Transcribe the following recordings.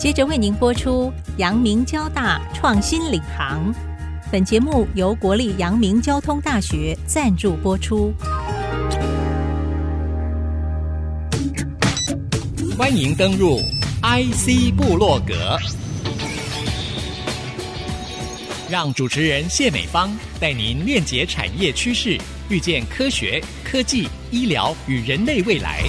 接着为您播出阳明交大创新领航。本节目由国立阳明交通大学赞助播出。欢迎登入 IC 部落格，让主持人谢美芳带您链接产业趋势，遇见科学、科技、医疗与人类未来。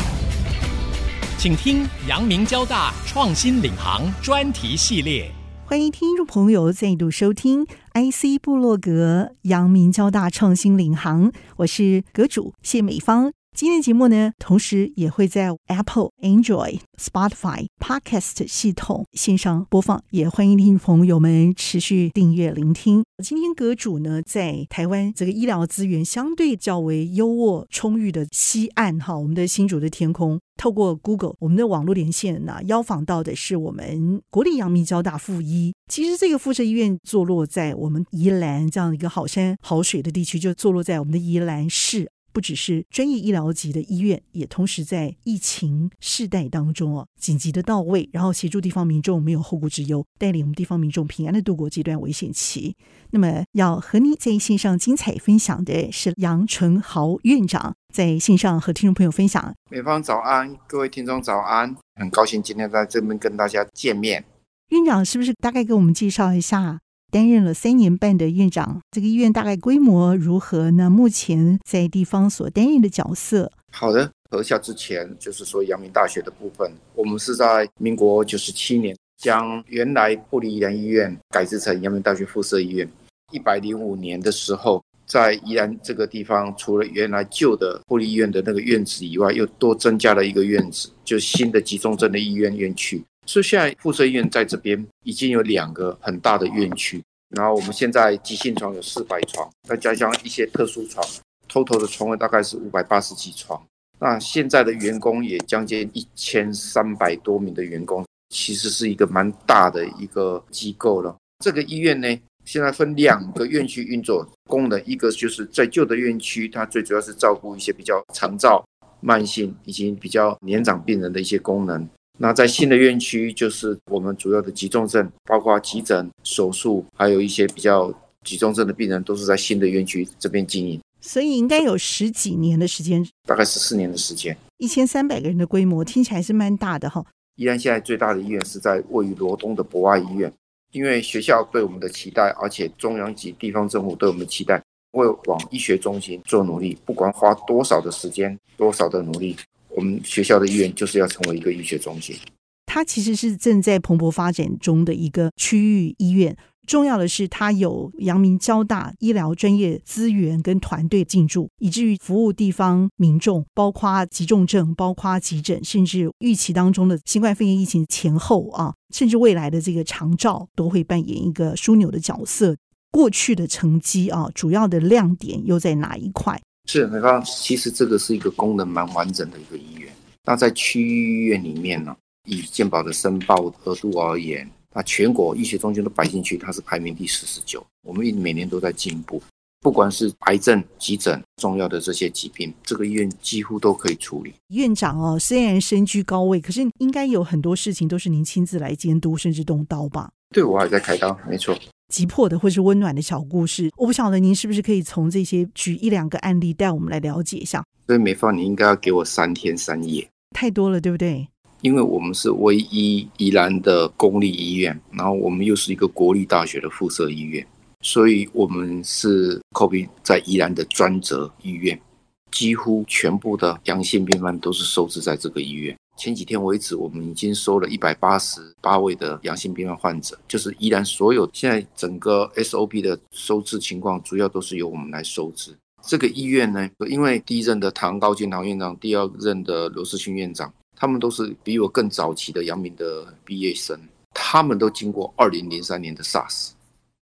请听阳明交大创新领航专题系列。欢迎听众朋友再度收听 IC 部落格阳明交大创新领航，我是阁主谢美芳。今天节目呢，同时也会在 Apple、Android、Spotify、Podcast 系统线上播放，也欢迎听众朋友们持续订阅聆听。今天阁主呢，在台湾这个医疗资源相对较为优渥充裕的西岸，哈，我们的新竹的天空，透过 Google 我们的网络连线呢，邀访到的是我们国立阳明交大附一。其实这个附设医院坐落在我们宜兰这样一个好山好水的地区，就坐落在我们的宜兰市。不只是专业医疗级的医院，也同时在疫情世代当中哦，紧急的到位，然后协助地方民众没有后顾之忧，带领我们地方民众平安的度过这段危险期。那么，要和您在线上精彩分享的是杨纯豪院长，在线上和听众朋友分享。美方早安，各位听众早安，很高兴今天在这边跟大家见面。院长是不是大概给我们介绍一下？担任了三年半的院长，这个医院大概规模如何呢？目前在地方所担任的角色。好的，合下之前就是说阳明大学的部分，我们是在民国九十七年将原来部立宜兰医院改制成阳明大学附设医院。一百零五年的时候，在宜兰这个地方，除了原来旧的部立医院的那个院子以外，又多增加了一个院子，就新的急重症的医院院区。所以现在附设医院在这边已经有两个很大的院区，然后我们现在急性床有四百床，再加上一些特殊床总的床位大概是五百八十几床。那现在的员工也将近一千三百多名的员工，其实是一个蛮大的一个机构了。这个医院呢，现在分两个院区运作功能，一个就是在旧的院区，它最主要是照顾一些比较长照、慢性以及比较年长病人的一些功能。那在新的院区，就是我们主要的急重症，包括急诊、手术，还有一些比较急重症的病人，都是在新的院区这边经营。所以应该有十几年的时间，大概十四年的时间。一千三百个人的规模，听起来是蛮大的哈。依然现在最大的医院是在位于罗东的博爱医院，因为学校对我们的期待，而且中央及地方政府对我们的期待，会往医学中心做努力，不管花多少的时间，多少的努力。我们学校的医院就是要成为一个医学中心，它其实是正在蓬勃发展中的一个区域医院。重要的是，它有阳明交大医疗专业资源跟团队进驻，以至于服务地方民众，包括急重症、包括急诊，甚至预期当中的新冠肺炎疫情前后啊，甚至未来的这个长照，都会扮演一个枢纽的角色。过去的成绩啊，主要的亮点又在哪一块？是，你看，其实这个是一个功能蛮完整的一个医院。那在区域医院里面呢，以健保的申报额度而言，那全国医学中心的百姓区，它是排名第四十九。我们每年都在进步，不管是癌症、急诊、重要的这些疾病，这个医院几乎都可以处理。院长哦，虽然身居高位，可是应该有很多事情都是您亲自来监督，甚至动刀吧？对，我还在开刀，没错。急迫的或是温暖的小故事，我不晓得您是不是可以从这些举一两个案例带我们来了解一下。所以美芳，你应该要给我三天三夜，太多了，对不对？因为我们是唯一宜兰的公立医院，然后我们又是一个国立大学的附设医院，所以我们是 COVID 在宜兰的专责医院，几乎全部的阳性病患都是收治在这个医院。前几天为止，我们已经收了一百八十八位的阳性病患患者，就是依然所有现在整个 SOP 的收治情况，主要都是由我们来收治。这个医院呢，因为第一任的唐高建唐院长，第二任的罗世勋院长，他们都是比我更早期的阳明的毕业生，他们都经过二零零三年的 SARS，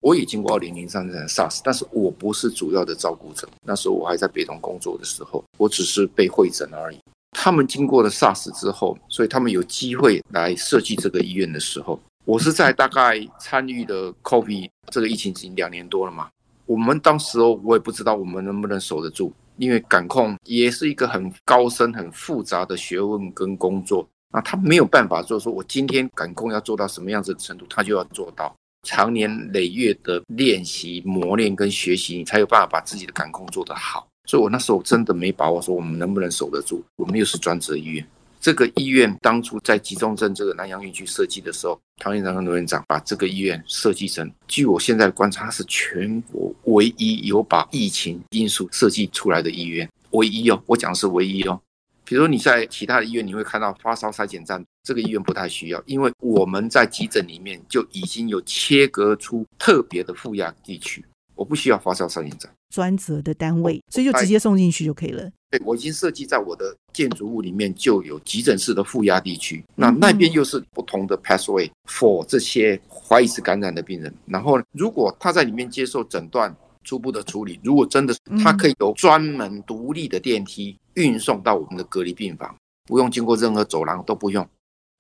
我也经过二零零三年的 SARS，但是我不是主要的照顾者，那时候我还在北投工作的时候，我只是被会诊而已。他们经过了 SARS 之后，所以他们有机会来设计这个医院的时候，我是在大概参与的 COVID 这个疫情已经两年多了嘛。我们当时哦，我也不知道我们能不能守得住，因为感控也是一个很高深、很复杂的学问跟工作。那，他没有办法做，说我今天感控要做到什么样子的程度，他就要做到。长年累月的练习、磨练跟学习，你才有办法把自己的感控做得好。所以我那时候真的没把握说我们能不能守得住。我们又是专职医院，这个医院当初在集中症这个南阳院区设计的时候，唐院长和罗院长把这个医院设计成，据我现在的观察，是全国唯一有把疫情因素设计出来的医院，唯一哦，我讲的是唯一哦。比如你在其他的医院，你会看到发烧筛检站，这个医院不太需要，因为我们在急诊里面就已经有切割出特别的负压地区，我不需要发烧筛检站，专责的单位，所以就直接送进去就可以了。对，我已经设计在我的建筑物里面就有急诊室的负压地区，那那边又是不同的 pathway for 这些怀疑是感染的病人，然后如果他在里面接受诊断。初步的处理，如果真的是他可以有专门独立的电梯运送到我们的隔离病房，不用经过任何走廊都不用。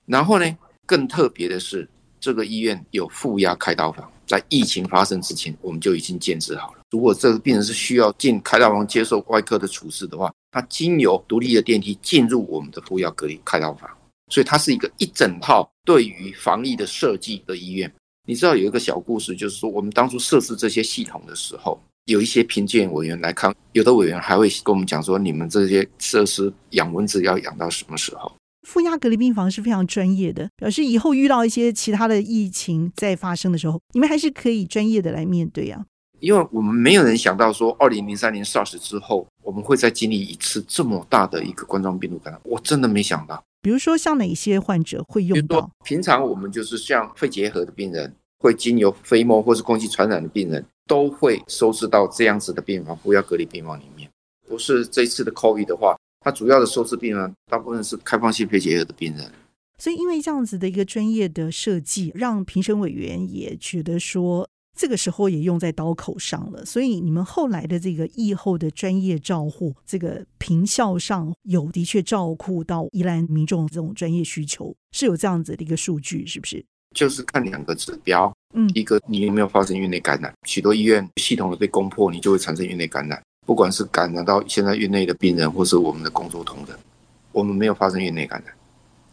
然后呢，更特别的是，这个医院有负压开刀房，在疫情发生之前我们就已经建置好了。如果这个病人是需要进开刀房接受外科的处置的话，他经由独立的电梯进入我们的负压隔离开刀房，所以它是一个一整套对于防疫的设计的医院。你知道有一个小故事，就是说我们当初设置这些系统的时候，有一些评鉴委员来看，有的委员还会跟我们讲说，你们这些设施养蚊子要养到什么时候？负压隔离病房是非常专业的，表示以后遇到一些其他的疫情再发生的时候，你们还是可以专业的来面对啊。因为我们没有人想到说，二零零三年 SARS 之后，我们会再经历一次这么大的一个冠状病毒感染，我真的没想到。比如说，像哪些患者会用到？平常我们就是像肺结核的病人，会经由飞沫或是空气传染的病人，都会收治到这样子的病房，负压隔离病房里面。不是这一次的 COVID 的话，它主要的收治病人大部分是开放性肺结核的病人。所以，因为这样子的一个专业的设计，让评审委员也觉得说。这个时候也用在刀口上了，所以你们后来的这个疫后的专业照护，这个评效上有的确照顾到宜兰民众这种专业需求，是有这样子的一个数据，是不是？就是看两个指标，嗯，一个你有没有发生院内感染？许多医院系统的被攻破，你就会产生院内感染，不管是感染到现在院内的病人，或是我们的工作同仁，我们没有发生院内感染，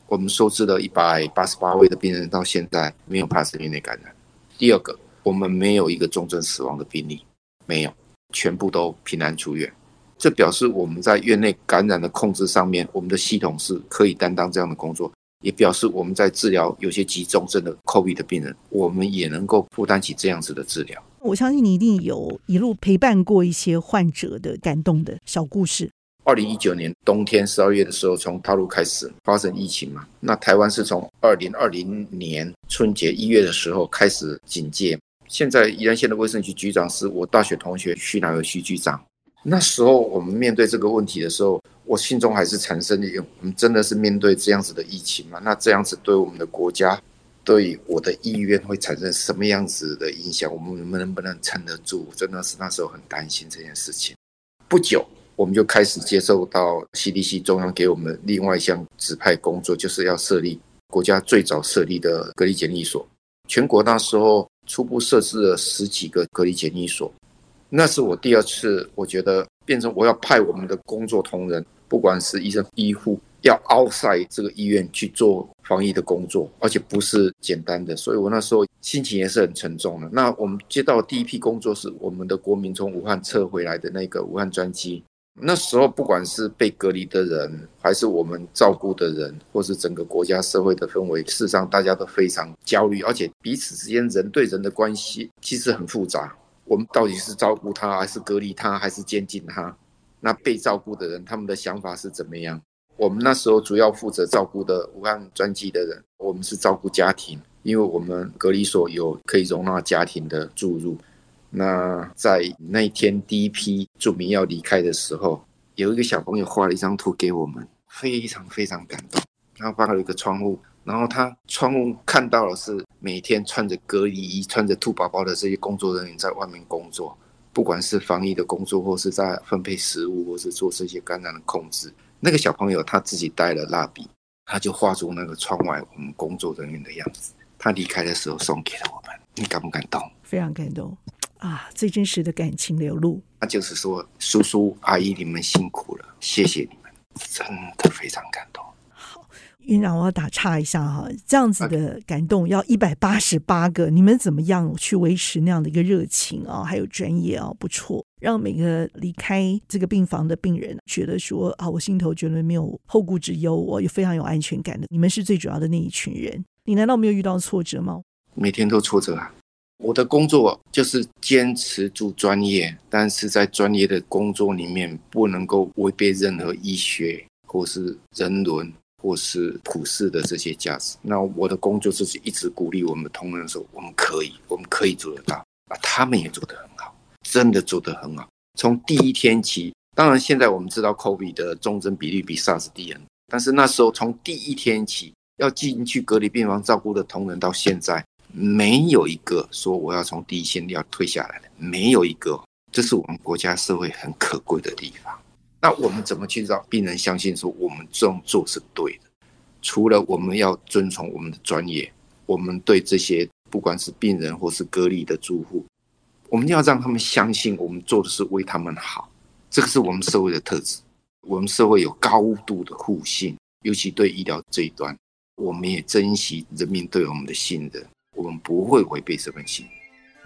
我们收治了一百八十八位的病人，到现在没有发生院内感染。第二个。我们没有一个重症死亡的病例，没有，全部都平安出院。这表示我们在院内感染的控制上面，我们的系统是可以担当这样的工作，也表示我们在治疗有些急重症的 COVID 的病人，我们也能够负担起这样子的治疗。我相信你一定有一路陪伴过一些患者的感动的小故事。二零一九年冬天十二月的时候，从大陆开始发生疫情嘛，那台湾是从二零二零年春节一月的时候开始警戒。现在宜兰县的卫生局局长是我大学同学徐乃和徐局长。那时候我们面对这个问题的时候，我心中还是产生了一个：我们真的是面对这样子的疫情吗？那这样子对我们的国家、对我的意愿会产生什么样子的影响？我们能不能撑得住？真的是那时候很担心这件事情。不久，我们就开始接受到 CDC 中央给我们另外一项指派工作，就是要设立国家最早设立的隔离检疫所。全国那时候。初步设置了十几个隔离检疫所，那是我第二次，我觉得变成我要派我们的工作同仁，不管是医生、医护，要 outside 这个医院去做防疫的工作，而且不是简单的，所以我那时候心情也是很沉重的。那我们接到第一批工作是我们的国民从武汉撤回来的那个武汉专机。那时候，不管是被隔离的人，还是我们照顾的人，或是整个国家社会的氛围，事实上大家都非常焦虑，而且彼此之间人对人的关系其实很复杂。我们到底是照顾他，还是隔离他，还是监禁他？那被照顾的人，他们的想法是怎么样？我们那时候主要负责照顾的武汉专机的人，我们是照顾家庭，因为我们隔离所有可以容纳家庭的住入。那在那一天第一批住民要离开的时候，有一个小朋友画了一张图给我们，非常非常感动。他画了一个窗户，然后他窗户看到的是每天穿着隔离衣、穿着兔宝宝的这些工作人员在外面工作，不管是防疫的工作，或是在分配食物，或是做这些感染的控制。那个小朋友他自己带了蜡笔，他就画出那个窗外我们工作人员的样子。他离开的时候送给了我们，你感不感动？非常感动。啊，最真实的感情流露。那就是说，叔叔阿姨，你们辛苦了，谢谢你们，真的非常感动。好，院长，我要打岔一下哈，这样子的感动要一百八十八个，你们怎么样去维持那样的一个热情啊？还有专业啊，不错，让每个离开这个病房的病人觉得说啊，我心头绝对没有后顾之忧，我也非常有安全感的。你们是最主要的那一群人，你难道没有遇到挫折吗？每天都挫折啊！我的工作就是坚持住专业，但是在专业的工作里面不能够违背任何医学或是人伦。或是普世的这些价值，那我的工作就是一直鼓励我们的同仁说，我们可以，我们可以做得到啊！他们也做得很好，真的做得很好。从第一天起，当然现在我们知道 COVID 的重症比率比 SARS 低很多，但是那时候从第一天起要进去隔离病房照顾的同仁，到现在没有一个说我要从第一线要退下来的，没有一个。这是我们国家社会很可贵的地方。那我们怎么去让病人相信说我们这样做是对的？除了我们要遵从我们的专业，我们对这些不管是病人或是隔离的住户，我们要让他们相信我们做的是为他们好。这个是我们社会的特质。我们社会有高度的互信，尤其对医疗这一端，我们也珍惜人民对我们的信任，我们不会违背这份信任。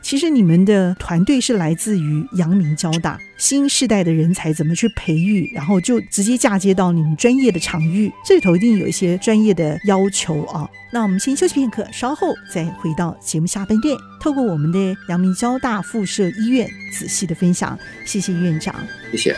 其实你们的团队是来自于阳明交大，新时代的人才怎么去培育，然后就直接嫁接到你们专业的场域，这里头一定有一些专业的要求啊。那我们先休息片刻，稍后再回到节目下半段，透过我们的阳明交大附设医院仔细的分享。谢谢院长，谢谢。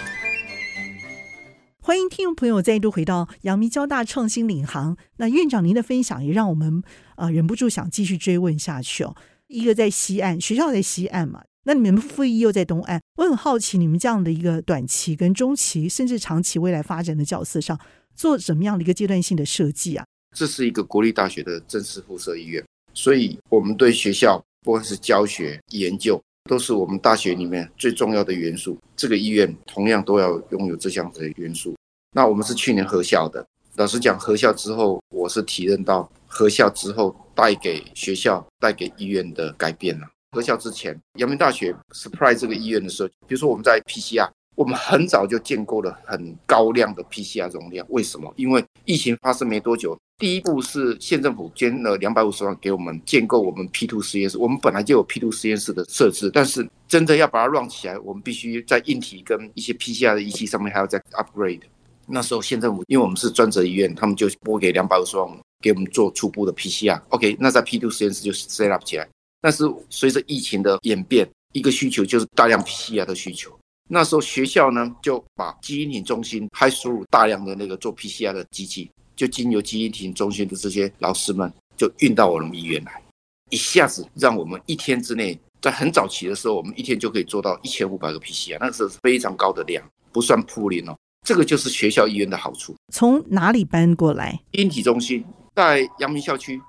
欢迎听众朋友再度回到阳明交大创新领航。那院长您的分享也让我们啊、呃、忍不住想继续追问下去哦。一个在西岸，学校在西岸嘛，那你们附医又在东岸，我很好奇，你们这样的一个短期、跟中期，甚至长期未来发展的角色上，做怎么样的一个阶段性的设计啊？这是一个国立大学的正式附设医院，所以我们对学校，不管是教学、研究，都是我们大学里面最重要的元素。这个医院同样都要拥有这项的元素。那我们是去年合校的，老实讲，合校之后，我是体认到合校之后。带给学校、带给医院的改变了。合校之前，阳明大学 surprise 这个医院的时候，比如说我们在 PCR，我们很早就建构了很高量的 PCR 容量。为什么？因为疫情发生没多久，第一步是县政府捐了两百五十万给我们建构我们 P2 实验室。我们本来就有 P2 实验室的设置，但是真的要把它 run 起来，我们必须在硬体跟一些 PCR 的仪器上面还要再 upgrade。那时候县政府因为我们是专责医院，他们就拨给两百五十万。给我们做初步的 PCR，OK，那在 P2 实验室就 set up 起来。但是随着疫情的演变，一个需求就是大量 PCR 的需求。那时候学校呢就把基因体中心还输入大量的那个做 PCR 的机器，就经由基因体中心的这些老师们就运到我们医院来，一下子让我们一天之内，在很早期的时候，我们一天就可以做到一千五百个 PCR，那候是非常高的量，不算铺林哦。这个就是学校医院的好处。从哪里搬过来？基因体中心。在阳明校区，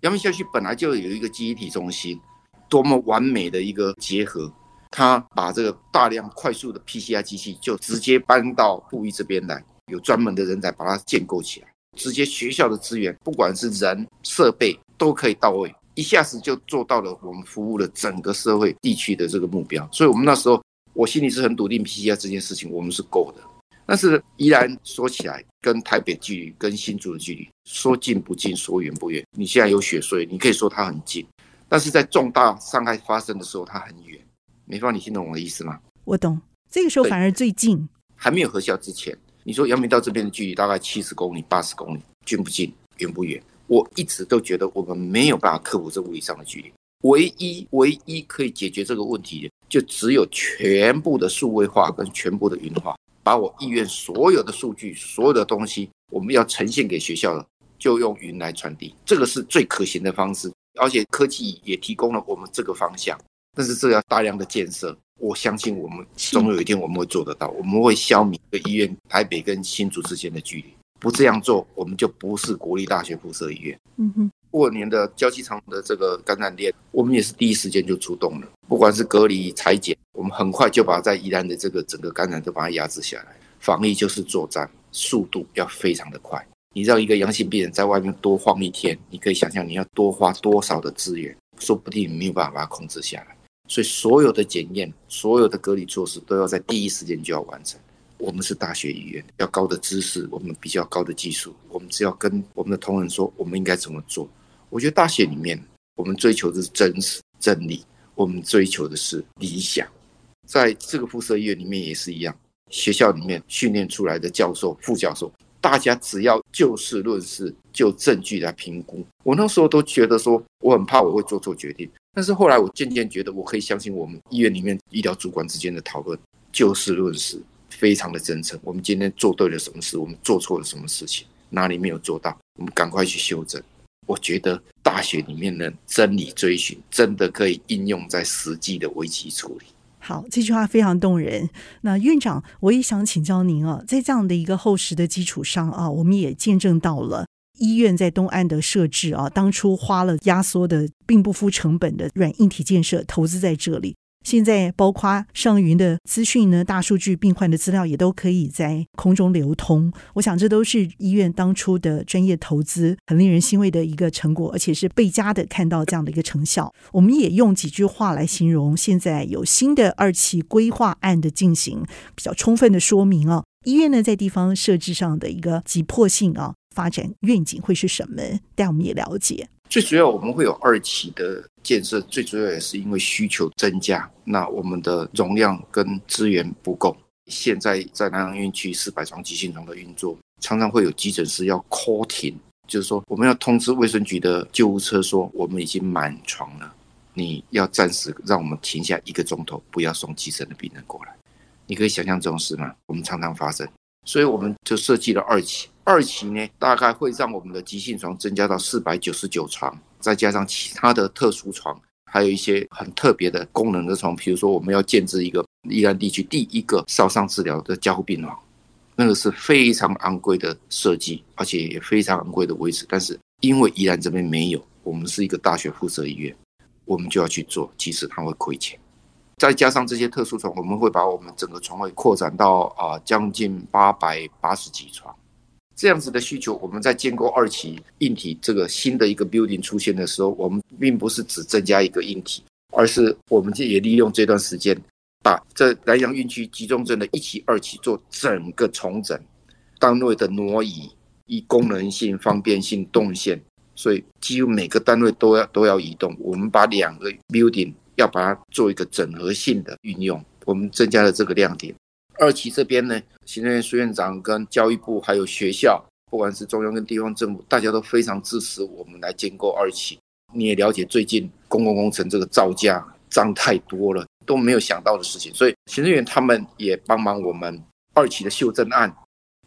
阳明校区本来就有一个记忆体中心，多么完美的一个结合。他把这个大量快速的 PCR 机器就直接搬到附医这边来，有专门的人才把它建构起来，直接学校的资源，不管是人设备都可以到位，一下子就做到了我们服务了整个社会地区的这个目标。所以，我们那时候我心里是很笃定，PCR 这件事情我们是够的。但是依然说起来，跟台北距离，跟新竹的距离，说近不近，说远不远。你现在有雪隧，你可以说它很近，但是在重大伤害发生的时候，它很远。美芳，你听懂我的意思吗？我懂。这个时候反而最近，还没有核销之前，你说阳明到这边的距离大概七十公里、八十公里，近不近，远不远？我一直都觉得我们没有办法克服这物理上的距离。唯一、唯一可以解决这个问题的，就只有全部的数位化跟全部的云化。把我医院所有的数据、所有的东西，我们要呈现给学校的，就用云来传递，这个是最可行的方式。而且科技也提供了我们这个方向，但是这要大量的建设。我相信我们总有一天我们会做得到，我们会消弭一个医院台北跟新竹之间的距离。不这样做，我们就不是国立大学附设医院。嗯哼。过年的交际场的这个感染链，我们也是第一时间就出动了。不管是隔离、裁剪，我们很快就把在宜兰的这个整个感染都把它压制下来。防疫就是作战，速度要非常的快。你让一个阳性病人在外面多晃一天，你可以想象你要多花多少的资源，说不定没有办法把它控制下来。所以所有的检验、所有的隔离措施都要在第一时间就要完成。我们是大学医院，要高的知识，我们比较高的技术，我们只要跟我们的同仁说，我们应该怎么做。我觉得大学里面，我们追求的是真实、真理，我们追求的是理想。在这个附设医院里面也是一样，学校里面训练出来的教授、副教授，大家只要就事论事，就证据来评估。我那时候都觉得说，我很怕我会做错决定，但是后来我渐渐觉得，我可以相信我们医院里面医疗主管之间的讨论，就事论事。非常的真诚。我们今天做对了什么事？我们做错了什么事情？哪里没有做到？我们赶快去修正。我觉得大学里面的真理追寻，真的可以应用在实际的危机处理。好，这句话非常动人。那院长，我也想请教您啊，在这样的一个厚实的基础上啊，我们也见证到了医院在东岸的设置啊，当初花了压缩的，并不敷成本的软硬体建设，投资在这里。现在包括上云的资讯呢，大数据病患的资料也都可以在空中流通。我想这都是医院当初的专业投资，很令人欣慰的一个成果，而且是倍加的看到这样的一个成效。我们也用几句话来形容，现在有新的二期规划案的进行，比较充分的说明啊，医院呢在地方设置上的一个急迫性啊，发展愿景会是什么？但我们也了解。最主要我们会有二期的建设，最主要也是因为需求增加，那我们的容量跟资源不够。现在在南洋院区四百床急性床的运作，常常会有急诊室要 call 停，就是说我们要通知卫生局的救护车说我们已经满床了，你要暂时让我们停下一个钟头，不要送急诊的病人过来。你可以想象这种事吗？我们常常发生，所以我们就设计了二期。二期呢，大概会让我们的急性床增加到四百九十九床，再加上其他的特殊床，还有一些很特别的功能的床，比如说我们要建置一个宜兰地区第一个烧伤治疗的加护病房，那个是非常昂贵的设计，而且也非常昂贵的维持。但是因为宜兰这边没有，我们是一个大学附设医院，我们就要去做，即使它会亏钱。再加上这些特殊床，我们会把我们整个床位扩展到啊将近八百八十几床。这样子的需求，我们在建构二期硬体这个新的一个 building 出现的时候，我们并不是只增加一个硬体，而是我们也利用这段时间，把这南洋运区集中症的一期、二期做整个重整，单位的挪移，以功能性、方便性、动线，所以几乎每个单位都要都要移动。我们把两个 building 要把它做一个整合性的运用，我们增加了这个亮点。二期这边呢，行政院苏院长跟教育部还有学校，不管是中央跟地方政府，大家都非常支持我们来建构二期。你也了解，最近公共工程这个造价涨太多了，都没有想到的事情，所以行政院他们也帮忙我们二期的修正案，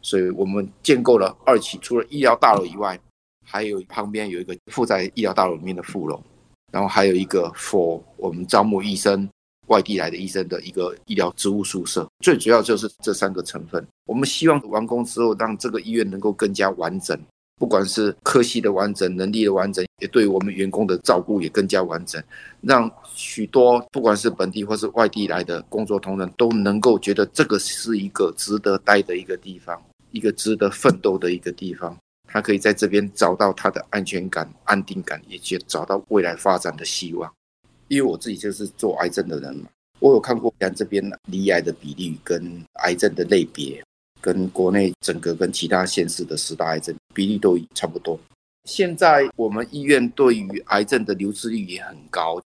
所以我们建构了二期，除了医疗大楼以外，还有旁边有一个附在医疗大楼里面的副楼，然后还有一个 for 我们招募医生。外地来的医生的一个医疗职务宿舍，最主要就是这三个成分。我们希望完工之后，让这个医院能够更加完整，不管是科系的完整、能力的完整，也对我们员工的照顾也更加完整，让许多不管是本地或是外地来的工作同仁都能够觉得这个是一个值得待的一个地方，一个值得奋斗的一个地方。他可以在这边找到他的安全感、安定感，以及找到未来发展的希望。因为我自己就是做癌症的人嘛，我有看过咱这边离癌的比例跟癌症的类别，跟国内整个跟其他县市的十大癌症比例都差不多。现在我们医院对于癌症的留置率也很高，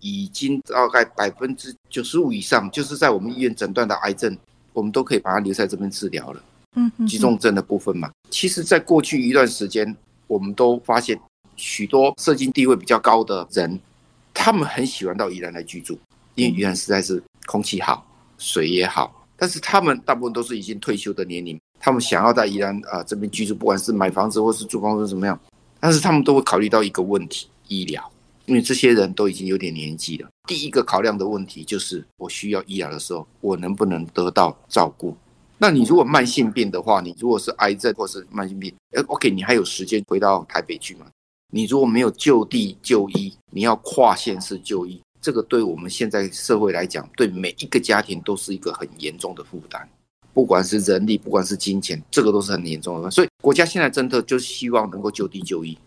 已经大概百分之九十五以上，就是在我们医院诊断的癌症，我们都可以把它留在这边治疗了。嗯，急重症的部分嘛，其实，在过去一段时间，我们都发现许多社经地位比较高的人。他们很喜欢到宜兰来居住，因为宜兰实在是空气好，水也好。但是他们大部分都是已经退休的年龄，他们想要在宜兰啊这边居住，不管是买房子或是租房子怎么样，但是他们都会考虑到一个问题：医疗，因为这些人都已经有点年纪了。第一个考量的问题就是，我需要医疗的时候，我能不能得到照顾？那你如果慢性病的话，你如果是癌症或是慢性病，哎，OK，你还有时间回到台北去吗？你如果没有就地就医，你要跨县市就医，这个对我们现在社会来讲，对每一个家庭都是一个很严重的负担。不管是人力，不管是金钱，这个都是很严重的。所以国家现在真的就是希望能够就地就医，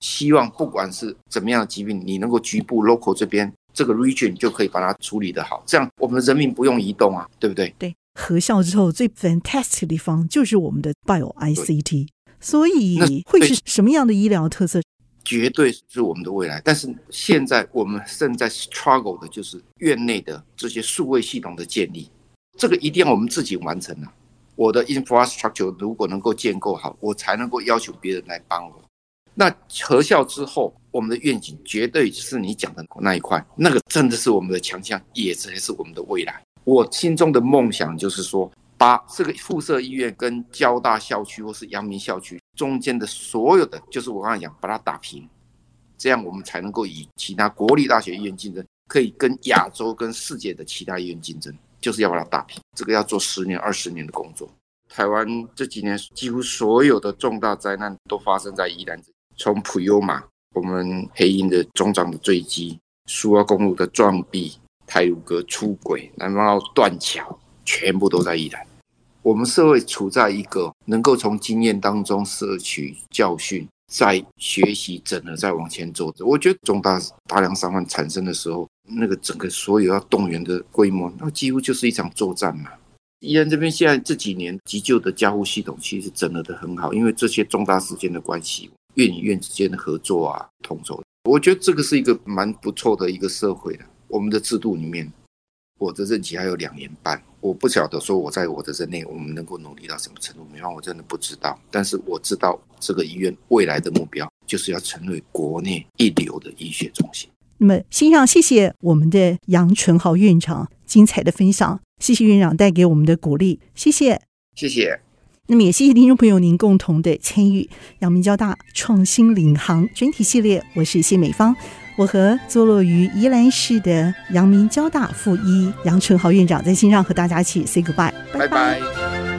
希望不管是怎么样的疾病，你能够局部 local 这边这个 region 就可以把它处理得好，这样我们人民不用移动啊，对不对？对。合校之后最 fantastic 的地方就是我们的 Bio ICT，所以会是什么样的医疗特色？绝对是我们的未来。但是现在我们正在 struggle 的就是院内的这些数位系统的建立，这个一定要我们自己完成啊。我的 infrastructure 如果能够建构好，我才能够要求别人来帮我。那合校之后，我们的愿景绝对是你讲的那一块，那个真的是我们的强项，也才是我们的未来。我心中的梦想就是说，把这个附设医院跟交大校区或是阳明校区中间的所有的，就是我刚才讲，把它打平，这样我们才能够与其他国立大学医院竞争，可以跟亚洲跟世界的其他医院竞争，就是要把它打平。这个要做十年、二十年的工作。台湾这几年几乎所有的重大灾难都发生在宜兰。从普悠玛，我们黑鹰的中长的坠机，苏澳公路的撞壁，太鲁阁出轨，然后断桥，全部都在宜兰。我们社会处在一个能够从经验当中摄取教训，再学习，整合，再往前走。我觉得重大大量伤患产生的时候，那个整个所有要动员的规模，那几乎就是一场作战嘛。宜兰这边现在这几年急救的加护系统其实整合的很好，因为这些重大事件的关系。院与院之间的合作啊，同走，我觉得这个是一个蛮不错的一个社会的。我们的制度里面，我的任期还有两年半，我不晓得说我在我的任内，我们能够努力到什么程度，没方我真的不知道。但是我知道这个医院未来的目标就是要成为国内一流的医学中心。那么，先上谢谢我们的杨纯豪院长精彩的分享，谢谢院长带给我们的鼓励，谢谢，谢谢。那么也谢谢听众朋友您共同的参与，阳明交大创新领航专题系列，我是谢美芳，我和坐落于宜兰市的阳明交大附一杨春豪院长在线上和大家一起 say goodbye，拜拜。